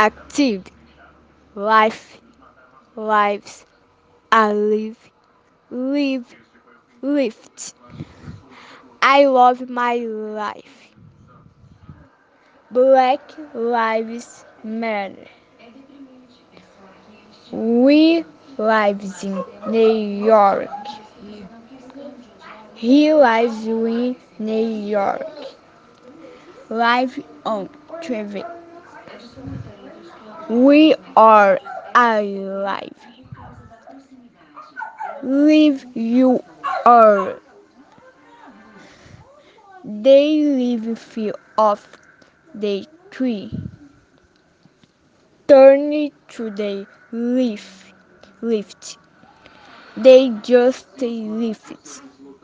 active. Life, lives, alive, live, live, lived. I love my life. Black Lives Matter. We lives in New York. He lives in New York. Live on TV. We are alive. Live you are. They live feel of the tree. Turn it to the leaf lift. They just lift.